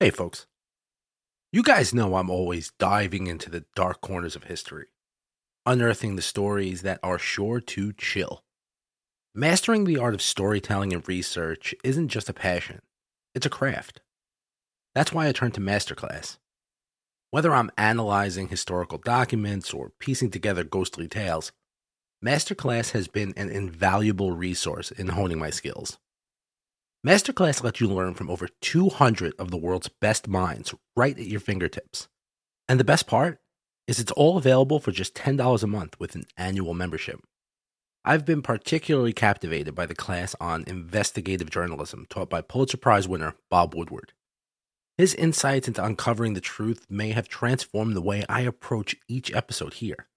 Hey, folks. You guys know I'm always diving into the dark corners of history, unearthing the stories that are sure to chill. Mastering the art of storytelling and research isn't just a passion, it's a craft. That's why I turn to Masterclass. Whether I'm analyzing historical documents or piecing together ghostly tales, Masterclass has been an invaluable resource in honing my skills. Masterclass lets you learn from over 200 of the world's best minds right at your fingertips. And the best part is it's all available for just $10 a month with an annual membership. I've been particularly captivated by the class on investigative journalism taught by Pulitzer Prize winner Bob Woodward. His insights into uncovering the truth may have transformed the way I approach each episode here.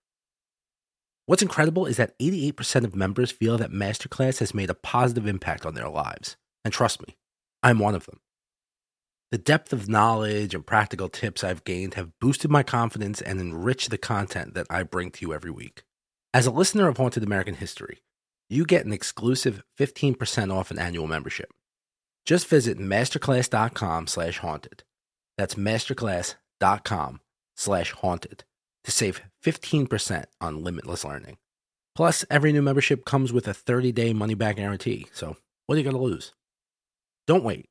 What's incredible is that 88% of members feel that Masterclass has made a positive impact on their lives. And trust me, I'm one of them. The depth of knowledge and practical tips I've gained have boosted my confidence and enriched the content that I bring to you every week. As a listener of Haunted American History, you get an exclusive 15% off an annual membership. Just visit masterclass.com slash haunted. That's masterclass.com slash haunted to save 15% on limitless learning. Plus, every new membership comes with a 30-day money-back guarantee, so what are you going to lose? Don't wait.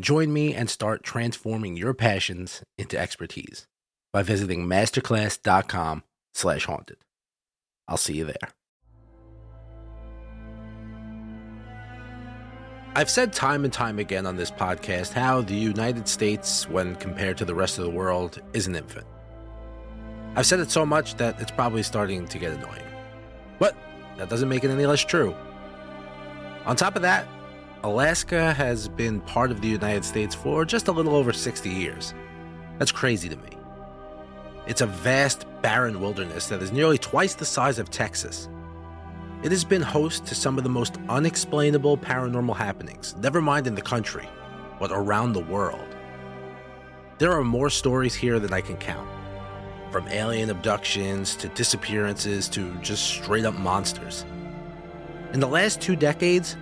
Join me and start transforming your passions into expertise by visiting masterclass.com slash haunted. I'll see you there. I've said time and time again on this podcast how the United States, when compared to the rest of the world, is an infant. I've said it so much that it's probably starting to get annoying. But that doesn't make it any less true. On top of that, Alaska has been part of the United States for just a little over 60 years. That's crazy to me. It's a vast, barren wilderness that is nearly twice the size of Texas. It has been host to some of the most unexplainable paranormal happenings, never mind in the country, but around the world. There are more stories here than I can count. From alien abductions to disappearances to just straight up monsters. In the last two decades,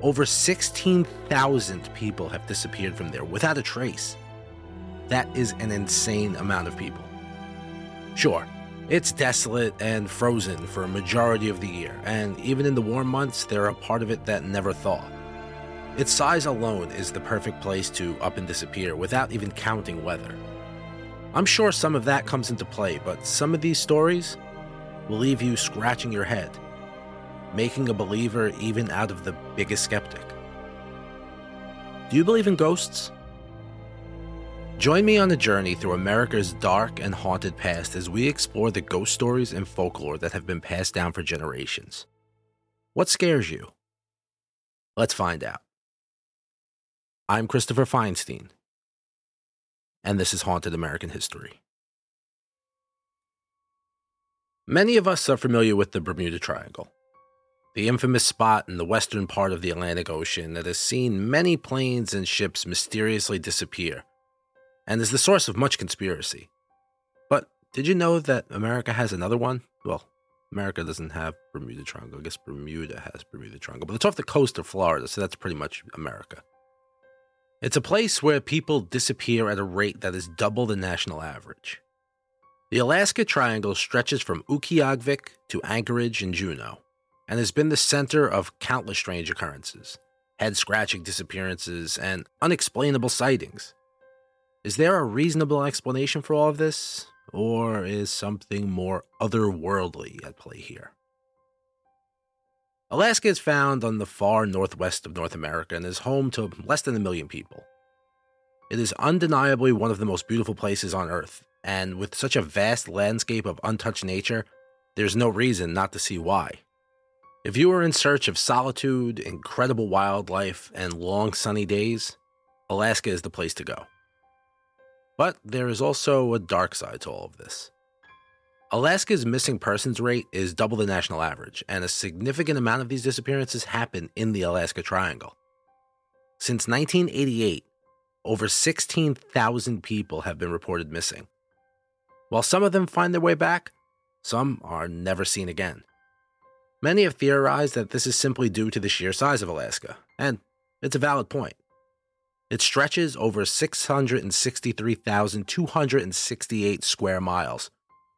over 16,000 people have disappeared from there without a trace. That is an insane amount of people. Sure, it's desolate and frozen for a majority of the year, and even in the warm months, there are part of it that never thaw. Its size alone is the perfect place to up and disappear without even counting weather. I'm sure some of that comes into play, but some of these stories will leave you scratching your head making a believer even out of the biggest skeptic. Do you believe in ghosts? Join me on a journey through America's dark and haunted past as we explore the ghost stories and folklore that have been passed down for generations. What scares you? Let's find out. I'm Christopher Feinstein, and this is Haunted American History. Many of us are familiar with the Bermuda Triangle the infamous spot in the western part of the Atlantic Ocean that has seen many planes and ships mysteriously disappear, and is the source of much conspiracy. But did you know that America has another one? Well, America doesn't have Bermuda Triangle. I guess Bermuda has Bermuda Triangle, but it's off the coast of Florida, so that's pretty much America. It's a place where people disappear at a rate that is double the national average. The Alaska Triangle stretches from Utqiagvik to Anchorage and Juneau and has been the center of countless strange occurrences, head scratching disappearances, and unexplainable sightings. Is there a reasonable explanation for all of this, or is something more otherworldly at play here? Alaska is found on the far northwest of North America and is home to less than a million people. It is undeniably one of the most beautiful places on Earth, and with such a vast landscape of untouched nature, there's no reason not to see why. If you are in search of solitude, incredible wildlife, and long sunny days, Alaska is the place to go. But there is also a dark side to all of this. Alaska's missing persons rate is double the national average, and a significant amount of these disappearances happen in the Alaska Triangle. Since 1988, over 16,000 people have been reported missing. While some of them find their way back, some are never seen again. Many have theorized that this is simply due to the sheer size of Alaska, and it's a valid point. It stretches over 663,268 square miles,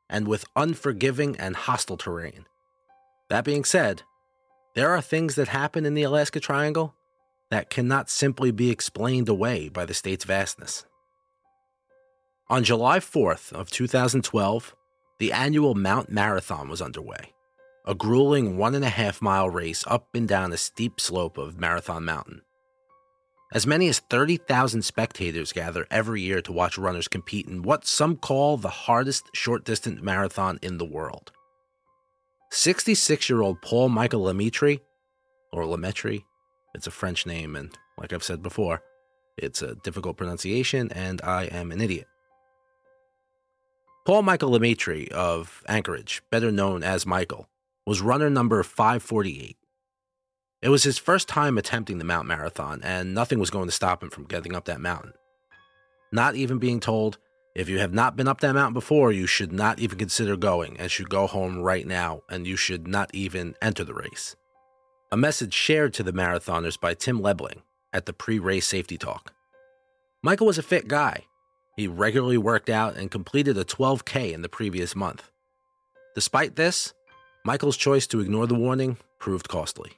and with unforgiving and hostile terrain. That being said, there are things that happen in the Alaska Triangle that cannot simply be explained away by the state's vastness. On July 4th of 2012, the annual Mount Marathon was underway, a grueling one and a half mile race up and down a steep slope of Marathon Mountain. As many as 30,000 spectators gather every year to watch runners compete in what some call the hardest short distance marathon in the world. 66 year old Paul Michael Lemaitre, or Lemaitre, it's a French name, and like I've said before, it's a difficult pronunciation, and I am an idiot. Paul Michael Lemaitre of Anchorage, better known as Michael, was runner number 548. It was his first time attempting the Mount Marathon, and nothing was going to stop him from getting up that mountain. Not even being told, if you have not been up that mountain before, you should not even consider going and should go home right now, and you should not even enter the race. A message shared to the marathoners by Tim Lebling at the pre race safety talk. Michael was a fit guy. He regularly worked out and completed a 12K in the previous month. Despite this, Michael's choice to ignore the warning proved costly.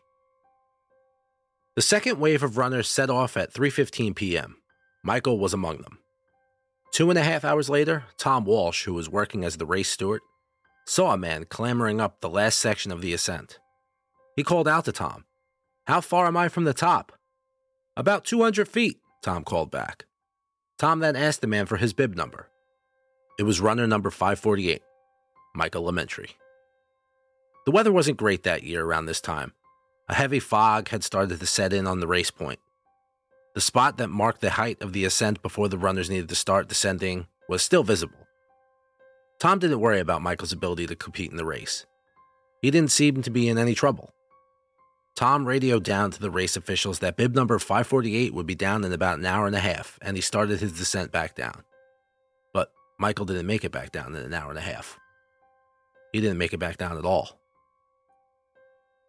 The second wave of runners set off at 3:15 p.m. Michael was among them. Two and a half hours later, Tom Walsh, who was working as the race steward, saw a man clambering up the last section of the ascent. He called out to Tom, How far am I from the top? About 200 feet, Tom called back. Tom then asked the man for his bib number. It was runner number 548, Michael Lemaitre. The weather wasn't great that year around this time, a heavy fog had started to set in on the race point. The spot that marked the height of the ascent before the runners needed to start descending was still visible. Tom didn't worry about Michael's ability to compete in the race. He didn't seem to be in any trouble. Tom radioed down to the race officials that bib number 548 would be down in about an hour and a half, and he started his descent back down. But Michael didn't make it back down in an hour and a half. He didn't make it back down at all.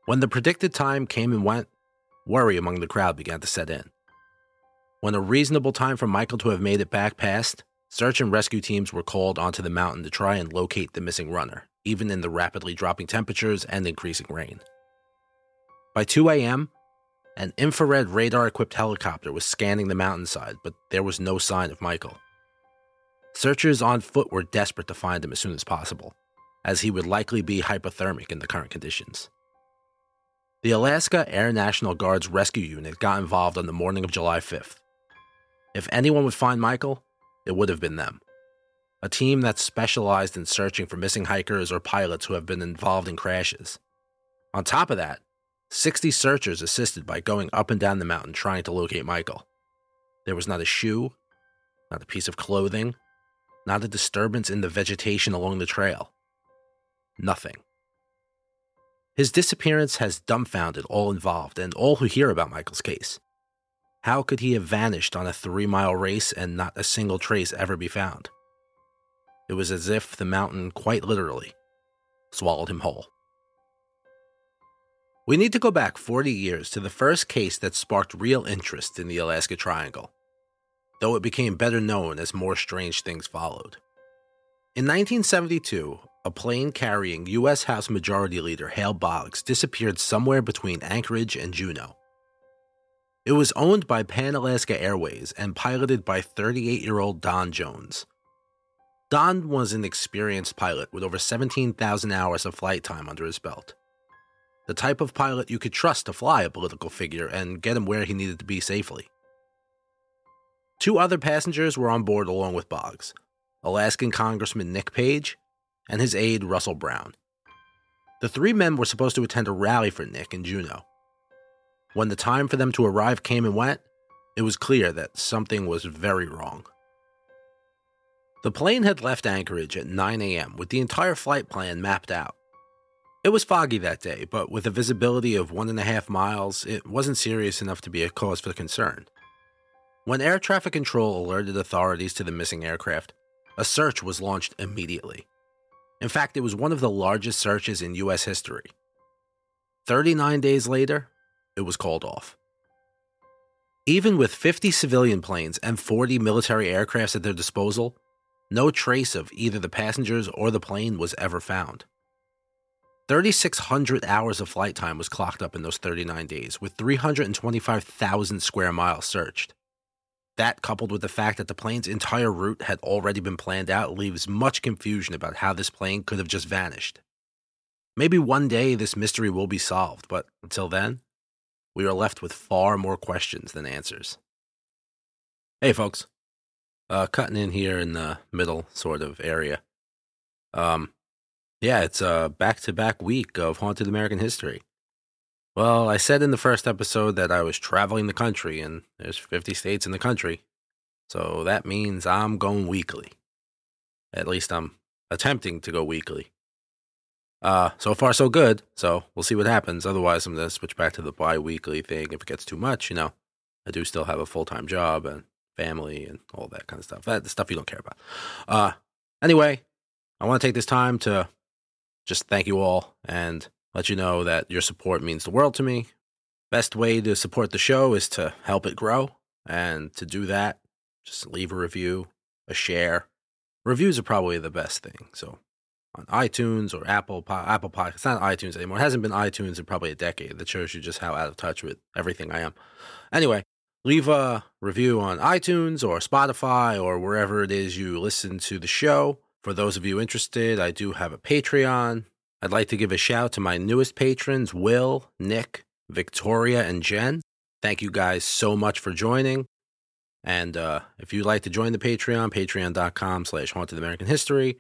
When the predicted time came and went, worry among the crowd began to set in. When a reasonable time for Michael to have made it back passed, search and rescue teams were called onto the mountain to try and locate the missing runner, even in the rapidly dropping temperatures and increasing rain. By 2 a.m., an infrared radar equipped helicopter was scanning the mountainside, but there was no sign of Michael. Searchers on foot were desperate to find him as soon as possible, as he would likely be hypothermic in the current conditions. The Alaska Air National Guard's rescue unit got involved on the morning of July 5th. If anyone would find Michael, it would have been them. A team that specialized in searching for missing hikers or pilots who have been involved in crashes. On top of that, 60 searchers assisted by going up and down the mountain trying to locate Michael. There was not a shoe, not a piece of clothing, not a disturbance in the vegetation along the trail. Nothing. His disappearance has dumbfounded all involved and all who hear about Michael's case. How could he have vanished on a three mile race and not a single trace ever be found? It was as if the mountain, quite literally, swallowed him whole. We need to go back 40 years to the first case that sparked real interest in the Alaska Triangle, though it became better known as more strange things followed. In 1972, a plane carrying U.S. House Majority Leader Hale Boggs disappeared somewhere between Anchorage and Juneau. It was owned by Pan Alaska Airways and piloted by 38 year old Don Jonz. Don was an experienced pilot with over 17,000 hours of flight time under his belt. The type of pilot you could trust to fly a political figure and get him where he needed to be safely. Two other passengers were on board along with Boggs Alaskan Congressman Nick Page and his aide Russell Brown. The three men were supposed to attend a rally for Nick in Juneau. When the time for them to arrive came and went, it was clear that something was very wrong. The plane had left Anchorage at 9 a.m. with the entire flight plan mapped out. It was foggy that day, but with a visibility of one and a half miles, it wasn't serious enough to be a cause for concern. When air traffic control alerted authorities to the missing aircraft, a search was launched immediately. In fact, it was one of the largest searches in U.S. history. 39 days later, it was called off. Even with 50 civilian planes and 40 military aircrafts at their disposal, no trace of either the passengers or the plane was ever found. 3,600 hours of flight time was clocked up in those 39 days, with 325,000 square miles searched. That, coupled with the fact that the plane's entire route had already been planned out, leaves much confusion about how this plane could have just vanished. Maybe one day this mystery will be solved, but until then, we are left with far more questions than answers. Hey, folks. Uh, cutting in here in the middle sort of area. Um, yeah, it's a back to back week of Haunted American History. Well, I said in the first episode that I was traveling the country, and there's 50 states in the country. So that means I'm going weekly. At least I'm attempting to go weekly. Uh, so far, so good. So we'll see what happens. Otherwise, I'm going to switch back to the bi weekly thing. If it gets too much, you know, I do still have a full time job and family and all that kind of stuff. That, the stuff you don't care about. Uh, anyway, I want to take this time to just thank you all and let you know that your support means the world to me. Best way to support the show is to help it grow. And to do that, just leave a review, a share. Reviews are probably the best thing. So on iTunes or Apple Apple Podcast. It's not iTunes anymore. It hasn't been iTunes in probably a decade. That shows you just how out of touch with everything I am. Anyway, leave a review on iTunes or Spotify or wherever it is you listen to the show. For those of you interested, I do have a Patreon. I'd like to give a shout to my newest patrons, Will, Nick, Victoria, and Jen. Thank you guys so much for joining. And uh, if you'd like to join the Patreon, patreon.com slash haunted American history,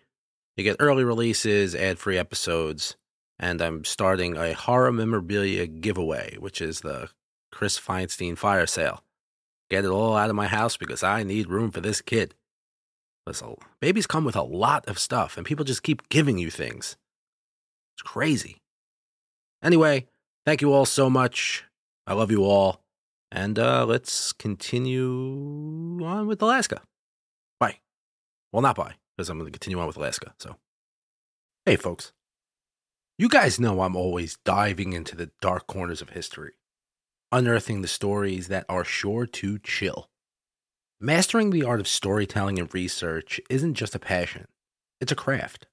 you get early releases, ad free episodes, and I'm starting a horror memorabilia giveaway, which is the Chris Feinstein fire sale. Get it all out of my house because I need room for this kid. Listen, babies come with a lot of stuff, and people just keep giving you things. It's crazy. Anyway, thank you all so much. I love you all. And uh, let's continue on with Alaska. Bye. Well, not bye because I'm going to continue on with Alaska. So, hey, folks. You guys know I'm always diving into the dark corners of history, unearthing the stories that are sure to chill. Mastering the art of storytelling and research isn't just a passion, it's a craft.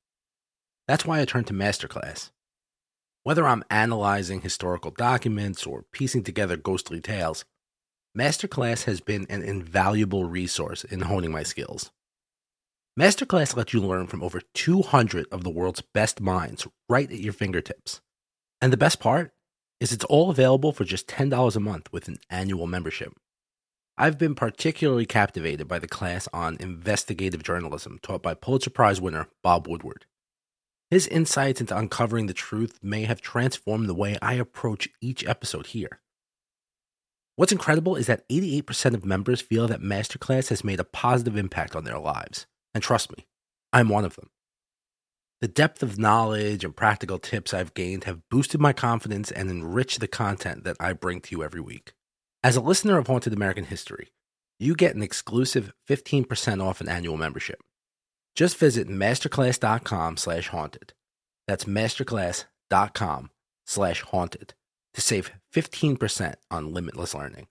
That's why I turned to Masterclass. Whether I'm analyzing historical documents or piecing together ghostly tales, Masterclass has been an invaluable resource in honing my skills. Masterclass lets you learn from over 200 of the world's best minds right at your fingertips. And the best part is it's all available for just $10 a month with an annual membership. I've been particularly captivated by the class on investigative journalism taught by Pulitzer Prize winner Bob Woodward. His insights into uncovering the truth may have transformed the way I approach each episode here. What's incredible is that 88% of members feel that Masterclass has made a positive impact on their lives. And trust me, I'm one of them. The depth of knowledge and practical tips I've gained have boosted my confidence and enriched the content that I bring to you every week. As a listener of Haunted American History, you get an exclusive 15% off an annual membership. Just visit masterclass.com slash haunted. That's masterclass.com slash haunted to save 15% on limitless learning.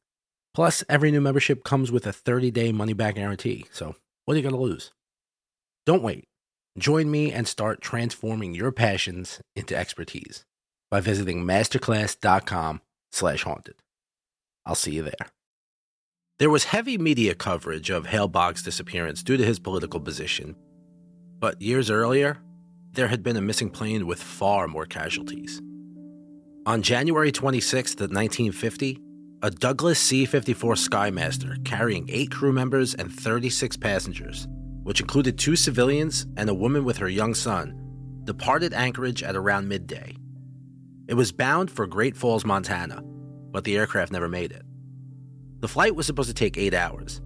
Plus, every new membership comes with a 30-day money-back guarantee, so what are you going to lose? Don't wait. Join me and start transforming your passions into expertise by visiting masterclass.com slash haunted. I'll see you there. There was heavy media coverage of Hale Boggs' disappearance due to his political position. But years earlier, there had been a missing plane with far more casualties. On January 26, 1950, a Douglas C 54 Skymaster carrying eight crew members and 36 passengers which included two civilians and a woman with her young son, departed Anchorage at around midday. It was bound for Great Falls, Montana, but the aircraft never made it. The flight was supposed to take eight hours.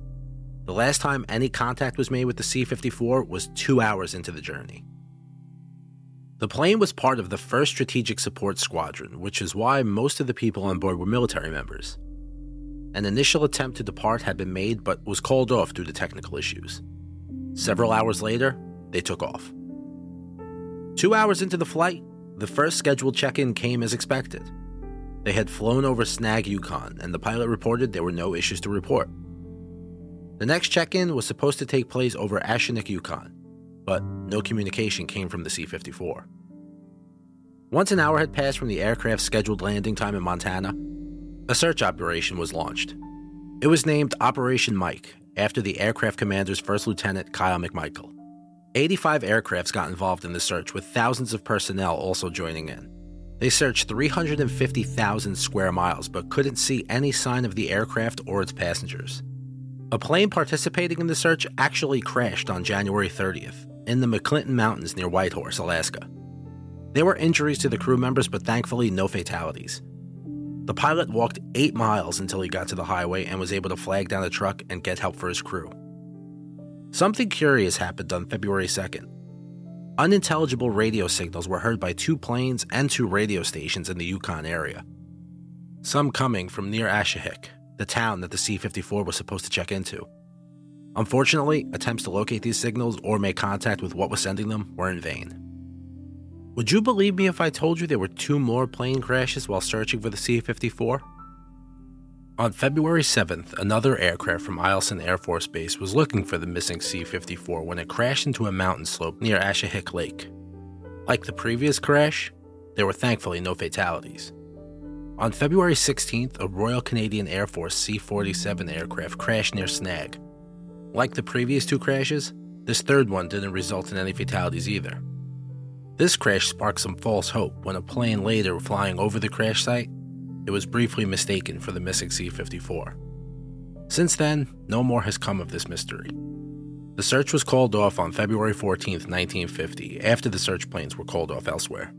The last time any contact was made with the C 54 was two hours into the journey. The plane was part of the 1st Strategic Support Squadron, which is why most of the people on board were military members. An initial attempt to depart had been made but was called off due to technical issues. Several hours later, they took off. Two hours into the flight, the first scheduled check in came as expected. They had flown over Snag, Yukon, and the pilot reported there were no issues to report. The next check in was supposed to take place over Aishihik, Yukon, but no communication came from the C 54. Once an hour had passed from the aircraft's scheduled landing time in Montana, a search operation was launched. It was named Operation Mike after the aircraft commander's first lieutenant, Kyle McMichael. 85 aircrafts got involved in the search, with thousands of personnel also joining in. They searched 350,000 square miles but couldn't see any sign of the aircraft or its passengers. A plane participating in the search actually crashed on January 30th in the McClinton Mountains near Whitehorse, Alaska. There were injuries to the crew members, but thankfully no fatalities. The pilot walked eight miles until he got to the highway and was able to flag down a truck and get help for his crew. Something curious happened on February 2nd. Unintelligible radio signals were heard by two planes and two radio stations in the Yukon area. Some coming from near Aishihik, the town that the C 54 was supposed to check into. Unfortunately, attempts to locate these signals or make contact with what was sending them were in vain. Would you believe me if I told you there were two more plane crashes while searching for the C 54? On February 7th, another aircraft from Eielson Air Force Base was looking for the missing C 54 when it crashed into a mountain slope near Aishihik Lake. Like the previous crash, there were thankfully no fatalities. On February 16th, a Royal Canadian Air Force C 47 aircraft crashed near Snag. Like the previous two crashes, this third one didn't result in any fatalities either. This crash sparked some false hope when a plane later flying over the crash site, it was briefly mistaken for the missing C-54. Since then, no more has come of this mystery. The search was called off on February 14, 1950, after the search planes were called off elsewhere.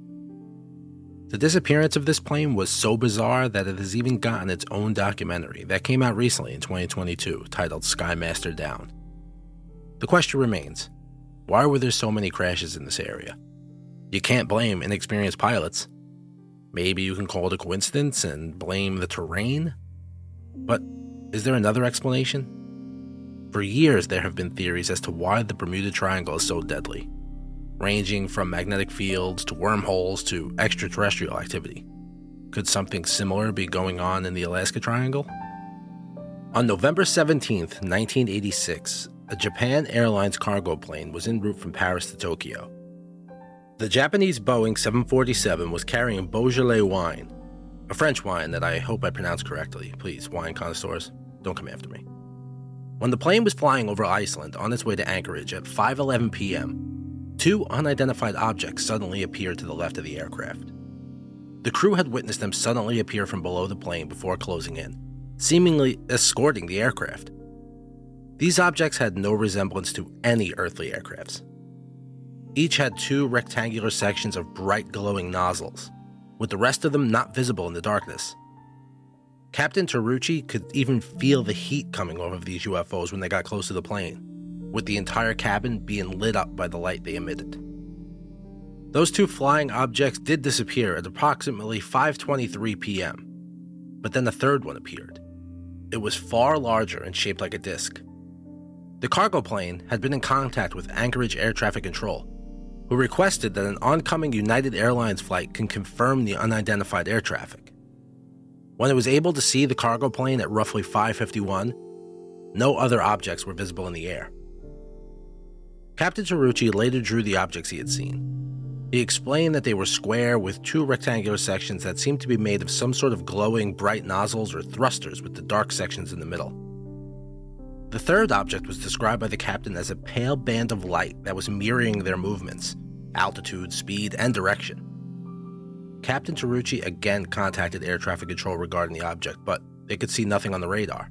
The disappearance of this plane was so bizarre that it has even gotten its own documentary that came out recently in 2022 titled Skymaster Down. The question remains why were there so many crashes in this area? You can't blame inexperienced pilots. Maybe you can call it a coincidence and blame the terrain. But is there another explanation? For years, there have been theories as to why the Bermuda Triangle is so deadly, ranging from magnetic fields to wormholes to extraterrestrial activity. Could something similar be going on in the Alaska Triangle? On November 17, 1986, a Japan Airlines cargo plane was en route from Paris to Tokyo. The Japanese Boeing 747 was carrying Beaujolais wine, a French wine that I hope I pronounced correctly. Please, wine connoisseurs, don't come after me. When the plane was flying over Iceland on its way to Anchorage at 5:11 p.m., two unidentified objects suddenly appeared to the left of the aircraft. The crew had witnessed them suddenly appear from below the plane before closing in, seemingly escorting the aircraft. These objects had no resemblance to any earthly aircrafts. Each had two rectangular sections of bright glowing nozzles, with the rest of them not visible in the darkness. Captain Terauchi could even feel the heat coming off of these UFOs when they got close to the plane, with the entire cabin being lit up by the light they emitted. Those two flying objects did disappear at approximately 5:23 p.m. But then a third one appeared. It was far larger and shaped like a disc. The cargo plane had been in contact with Anchorage Air Traffic Control who requested that an oncoming United Airlines flight can confirm the unidentified air traffic. When it was able to see the cargo plane at roughly 551, no other objects were visible in the air. Captain Terauchi later drew the objects he had seen. He explained that they were square with two rectangular sections that seemed to be made of some sort of glowing bright nozzles or thrusters with the dark sections in the middle. The third object was described by the captain as a pale band of light that was mirroring their movements, altitude, speed, and direction. Captain Terauchi again contacted air traffic control regarding the object, but they could see nothing on the radar.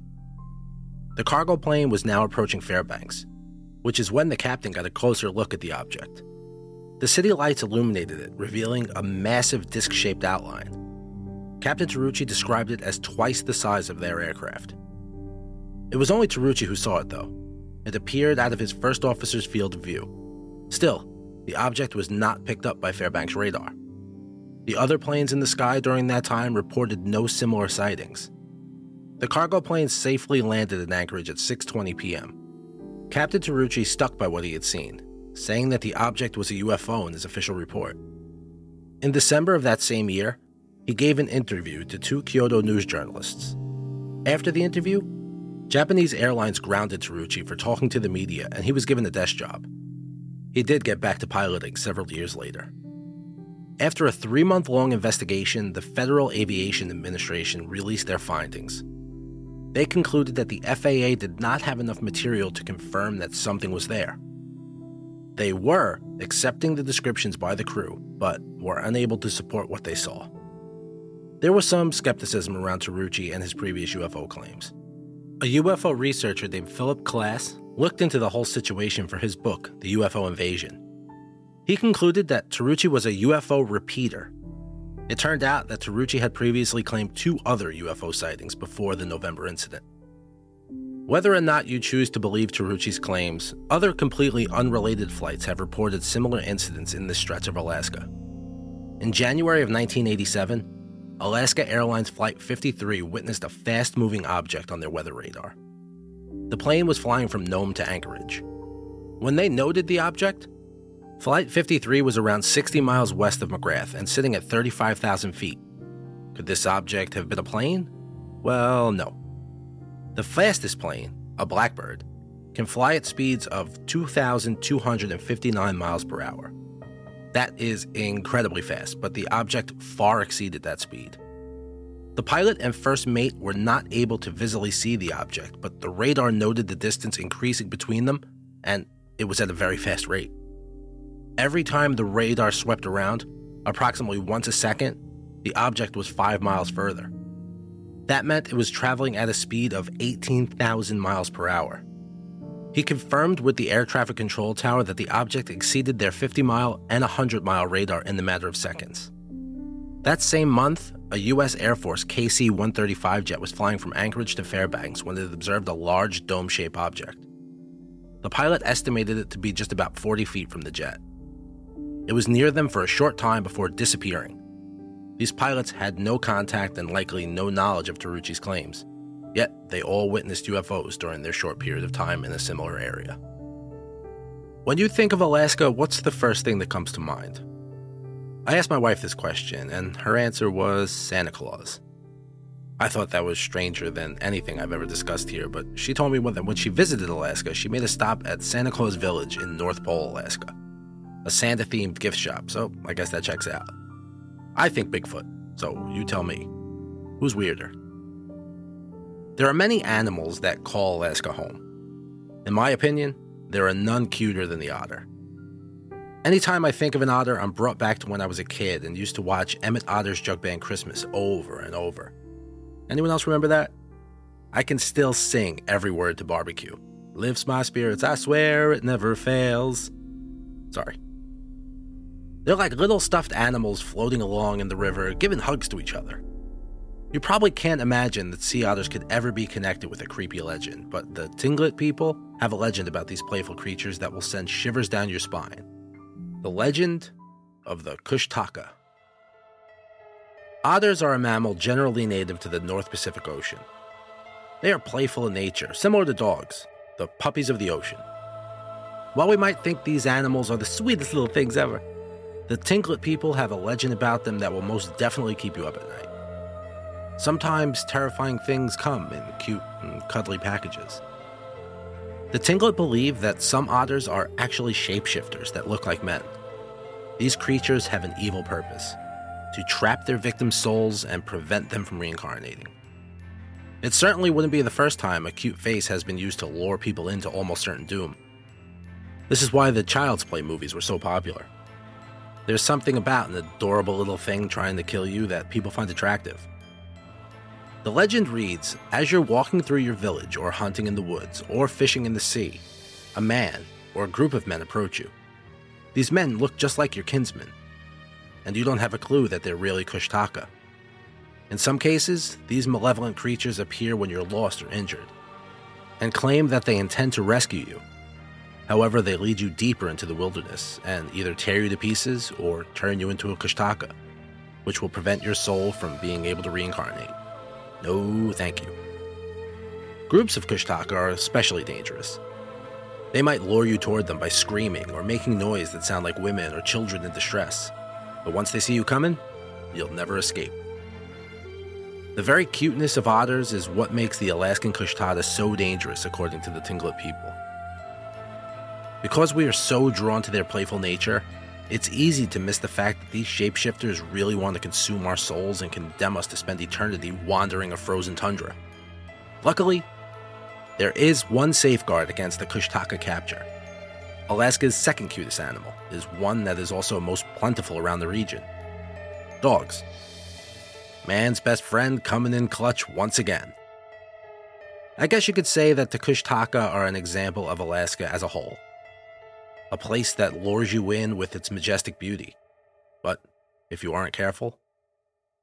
The cargo plane was now approaching Fairbanks, which is when the captain got a closer look at the object. The city lights illuminated it, revealing a massive disc shaped outline. Captain Terauchi described it as twice the size of their aircraft. It was only Terauchi who saw it, though. It appeared out of his first officer's field of view. Still, the object was not picked up by Fairbanks' radar. The other planes in the sky during that time reported no similar sightings. The cargo plane safely landed in Anchorage at 6:20 p.m. Captain Terauchi stuck by what he had seen, saying that the object was a UFO in his official report. In December of that same year, he gave an interview to two Kyodo news journalists. After the interview, Japanese Airlines grounded Terauchi for talking to the media, and he was given a desk job. He did get back to piloting several years later. After a three month long investigation, the Federal Aviation Administration released their findings. They concluded that the FAA did not have enough material to confirm that something was there. They were accepting the descriptions by the crew, but were unable to support what they saw. There was some skepticism around Terauchi and his previous UFO claims. A UFO researcher named Philip Klass looked into the whole situation for his book, The UFO Invasion. He concluded that Terauchi was a UFO repeater. It turned out that Terauchi had previously claimed two other UFO sightings before the November incident. Whether or not you choose to believe Terauchi's claims, other completely unrelated flights have reported similar incidents in this stretch of Alaska. In January of 1987, Alaska Airlines Flight 53 witnessed a fast moving object on their weather radar. The plane was flying from Nome to Anchorage. When they noted the object, Flight 53 was around 60 miles west of McGrath and sitting at 35,000 feet. Could this object have been a plane? Well, no. The fastest plane, a Blackbird, can fly at speeds of 2,259 miles per hour. That is incredibly fast, but the object far exceeded that speed. The pilot and first mate were not able to visibly see the object, but the radar noted the distance increasing between them, and it was at a very fast rate. Every time the radar swept around, approximately once a second, the object was five miles further. That meant it was traveling at a speed of 18,000 miles per hour. He confirmed with the air traffic control tower that the object exceeded their 50 mile and 100 mile radar in the matter of seconds. That same month, a U.S. Air Force KC 135 jet was flying from Anchorage to Fairbanks when it observed a large dome shaped object. The pilot estimated it to be just about 40 feet from the jet. It was near them for a short time before disappearing. These pilots had no contact and likely no knowledge of Terauchi's claims, yet they all witnessed UFOs during their short period of time in a similar area. When you think of Alaska, what's the first thing that comes to mind? I asked my wife this question, and her answer was Santa Claus. I thought that was stranger than anything I've ever discussed here, but she told me that when she visited Alaska, she made a stop at Santa Claus Village in North Pole, Alaska a Santa themed gift shop, so I guess that checks out. I think Bigfoot, so you tell me. Who's weirder? There are many animals that call Alaska home. In my opinion, there are none cuter than the otter. Anytime I think of an otter, I'm brought back to when I was a kid and used to watch Emmett Otter's Jug Band Christmas over and over. Anyone else remember that? I can still sing every word to barbecue. Lifts my spirits, I swear it never fails. Sorry. They're like little stuffed animals floating along in the river, giving hugs to each other. You probably can't imagine that sea otters could ever be connected with a creepy legend, but the Tlingit people have a legend about these playful creatures that will send shivers down your spine. The legend of the Kushtaka. Otters are a mammal generally native to the North Pacific Ocean. They are playful in nature, similar to dogs, the puppies of the ocean. While we might think these animals are the sweetest little things ever, the Tlingit people have a legend about them that will most definitely keep you up at night. Sometimes terrifying things come in cute and cuddly packages. The Tlingit believe that some otters are actually shapeshifters that look like men. These creatures have an evil purpose to trap their victims' souls and prevent them from reincarnating. It certainly wouldn't be the first time a cute face has been used to lure people into almost certain doom. This is why the Child's Play movies were so popular. There's something about an adorable little thing trying to kill you that people find attractive. The legend reads As you're walking through your village, or hunting in the woods, or fishing in the sea, a man or a group of men approach you. These men look just like your kinsmen, and you don't have a clue that they're really Kushtaka. In some cases, these malevolent creatures appear when you're lost or injured, and claim that they intend to rescue you However, they lead you deeper into the wilderness and either tear you to pieces or turn you into a Kushtaka, which will prevent your soul from being able to reincarnate. No, thank you. Groups of Kushtaka are especially dangerous. They might lure you toward them by screaming or making noise that sound like women or children in distress. But once they see you coming, you'll never escape. The very cuteness of otters is what makes the Alaskan Kushtaka so dangerous, according to the Tlingit people. Because we are so drawn to their playful nature, it's easy to miss the fact that these shapeshifters really want to consume our souls and condemn us to spend eternity wandering a frozen tundra. Luckily, there is one safeguard against the Kushtaka capture. Alaska's second cutest animal is one that is also most plentiful around the region dogs. Man's best friend coming in clutch once again. I guess you could say that the Kushtaka are an example of Alaska as a whole. A place that lures you in with its majestic beauty. But if you aren't careful,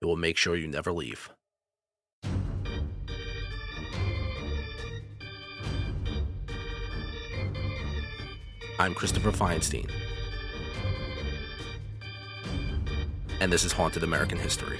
it will make sure you never leave. I'm Christopher Feinstein. And this is Haunted American History.